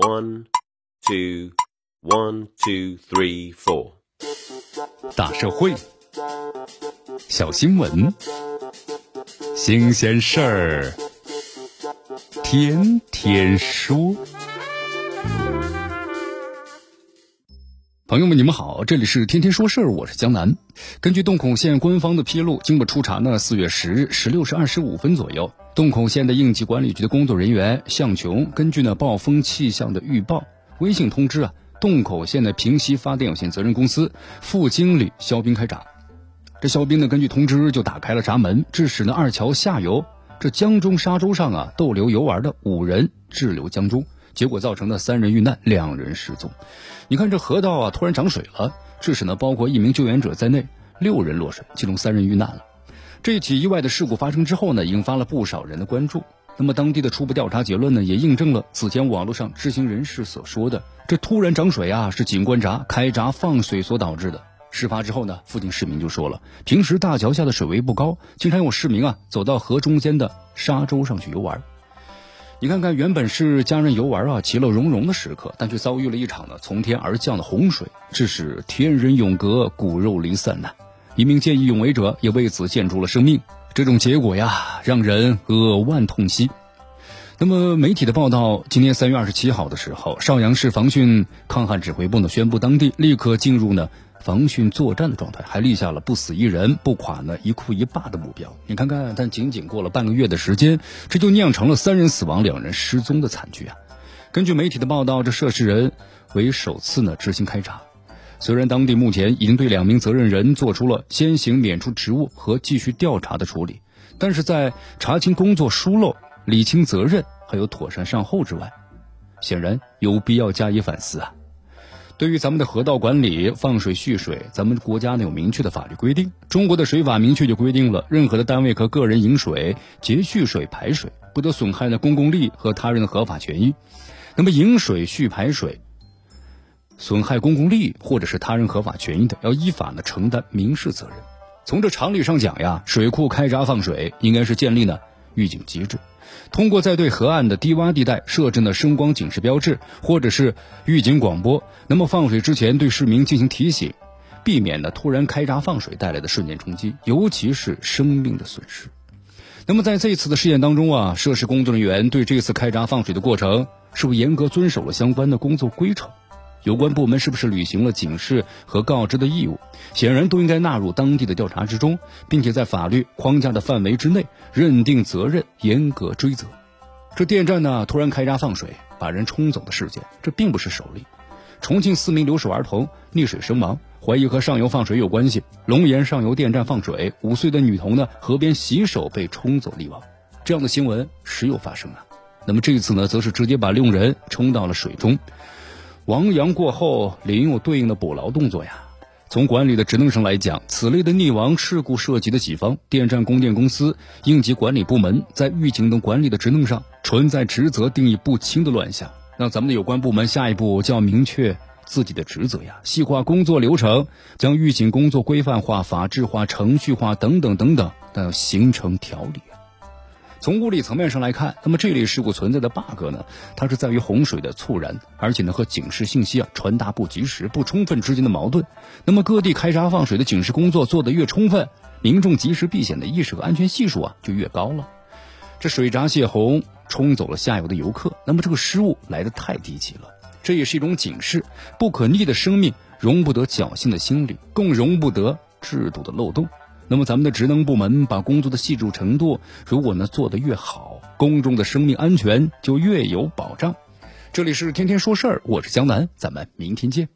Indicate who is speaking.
Speaker 1: One, two, one, two, three, four。
Speaker 2: 大社会，小新闻，新鲜事儿，天天说。朋友们，你们好，这里是天天说事儿，我是江南。根据洞口县官方的披露，经过初查呢，四月十日十六时二十五分左右，洞口县的应急管理局的工作人员向琼根据呢暴风气象的预报，微信通知啊洞口县的平西发电有限责任公司副经理肖斌开闸。这肖斌呢根据通知就打开了闸门，致使呢二桥下游这江中沙洲上啊逗留游玩的五人滞留江中。结果造成了三人遇难，两人失踪。你看这河道啊，突然涨水了，致使呢包括一名救援者在内六人落水，其中三人遇难了。这起意外的事故发生之后呢，引发了不少人的关注。那么当地的初步调查结论呢，也印证了此前网络上知情人士所说的，这突然涨水啊，是景观闸开闸放水所导致的。事发之后呢，附近市民就说了，平时大桥下的水位不高，经常有市民啊走到河中间的沙洲上去游玩。你看看，原本是家人游玩啊，其乐融融的时刻，但却遭遇了一场呢从天而降的洪水，致使天人永隔，骨肉离散呐。一名见义勇为者也为此献出了生命，这种结果呀，让人扼腕痛惜。那么，媒体的报道，今年三月二十七号的时候，邵阳市防汛抗旱指挥部呢宣布，当地立刻进入呢。防汛作战的状态，还立下了不死一人、不垮呢一库一坝的目标。你看看，但仅仅过了半个月的时间，这就酿成了三人死亡、两人失踪的惨剧啊！根据媒体的报道，这涉事人为首次呢执行开闸。虽然当地目前已经对两名责任人做出了先行免除职务和继续调查的处理，但是在查清工作疏漏、理清责任还有妥善善后之外，显然有必要加以反思啊！对于咱们的河道管理、放水蓄水，咱们国家呢有明确的法律规定。中国的水法明确就规定了，任何的单位和个人饮水、节蓄水、排水，不得损害呢公共利益和他人的合法权益。那么饮水、蓄排水，损害公共利益或者是他人合法权益的，要依法呢承担民事责任。从这常理上讲呀，水库开闸放水应该是建立呢预警机制。通过在对河岸的低洼地带设置呢声光警示标志，或者是预警广播，那么放水之前对市民进行提醒，避免呢突然开闸放水带来的瞬间冲击，尤其是生命的损失。那么在这次的事件当中啊，涉事工作人员对这次开闸放水的过程，是不是严格遵守了相关的工作规程？有关部门是不是履行了警示和告知的义务？显然都应该纳入当地的调查之中，并且在法律框架的范围之内认定责任，严格追责。这电站呢突然开闸放水，把人冲走的事件，这并不是首例。重庆四名留守儿童溺水身亡，怀疑和上游放水有关系。龙岩上游电站放水，五岁的女童呢河边洗手被冲走溺亡，这样的新闻时有发生啊。那么这一次呢，则是直接把六人冲到了水中。亡羊过后，理应有对应的补牢动作呀。从管理的职能上来讲，此类的溺亡事故涉及的几方，电站供电公司、应急管理部门在预警等管理的职能上存在职责定义不清的乱象。那咱们的有关部门下一步就要明确自己的职责呀，细化工作流程，将预警工作规范化、法制化、程序化等等等等，都要形成条理。从物理层面上来看，那么这类事故存在的 bug 呢，它是在于洪水的猝然，而且呢和警示信息啊传达不及时、不充分之间的矛盾。那么各地开闸放水的警示工作做得越充分，民众及时避险的意识和安全系数啊就越高了。这水闸泄洪冲走了下游的游客，那么这个失误来得太低级了，这也是一种警示：不可逆的生命容不得侥幸的心理，更容不得制度的漏洞。那么咱们的职能部门把工作的细致程度，如果呢做得越好，公众的生命安全就越有保障。这里是天天说事儿，我是江南，咱们明天见。